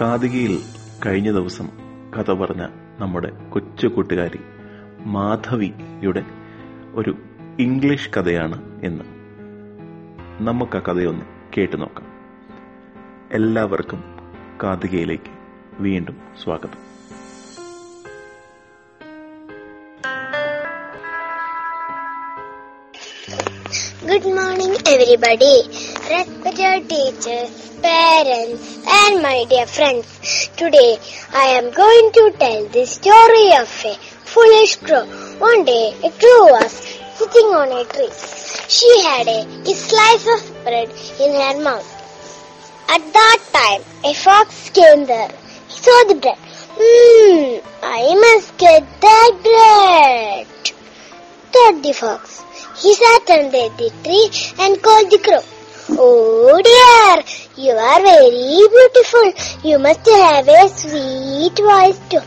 കാതികയിൽ കഴിഞ്ഞ ദിവസം കഥ പറഞ്ഞ നമ്മുടെ കൊച്ചു കൂട്ടുകാരി മാധവിയുടെ ഒരു ഇംഗ്ലീഷ് കഥയാണ് എന്ന് നമുക്ക് ആ കഥയൊന്ന് കേട്ടു നോക്കാം. എല്ലാവർക്കും കാതികയിലേക്ക് വീണ്ടും സ്വാഗതം. Good morning everybody everybody. Respected teachers, parents, and my dear friends. Today, I am going to tell the story of a foolish crow. One day, a crow was sitting on a tree. She had a, a slice of bread in her mouth. At that time, a fox came there. He saw the bread. Hmm, I must get that bread, thought the fox. He sat under the tree and called the crow. Oh dear, you are very beautiful. You must have a sweet voice too.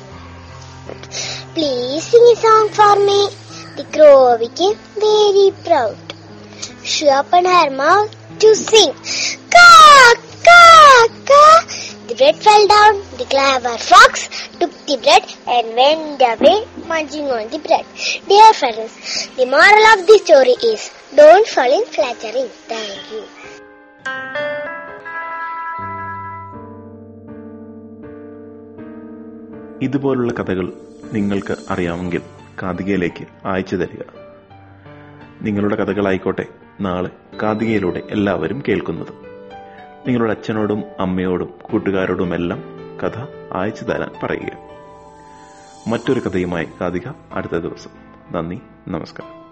Please sing a song for me. The crow became very proud. She opened her mouth to sing. Caw, caw, caw. The bread fell down. The clever fox took the bread and went away munching on the bread. Dear friends, the moral of the story is don't fall in flattering. Thank you. ഇതുപോലുള്ള കഥകൾ നിങ്ങൾക്ക് അറിയാമെങ്കിൽ കാതികയിലേക്ക് അയച്ചു തരിക. നിങ്ങളുടെ കഥകളായിക്കോട്ടെ നാളെ കാതികയിലൂടെ എല്ലാവരും കേൾക്കുന്നത്. നിങ്ങളുടെ അച്ഛനോടും അമ്മയോടും കൂട്ടുകാരോടുമെല്ലാം കഥ അയച്ചു തരാൻ പറയുക. മറ്റൊരു കഥയുമായി കാതിക അടുത്ത ദിവസം. നന്ദി നമസ്കാരം.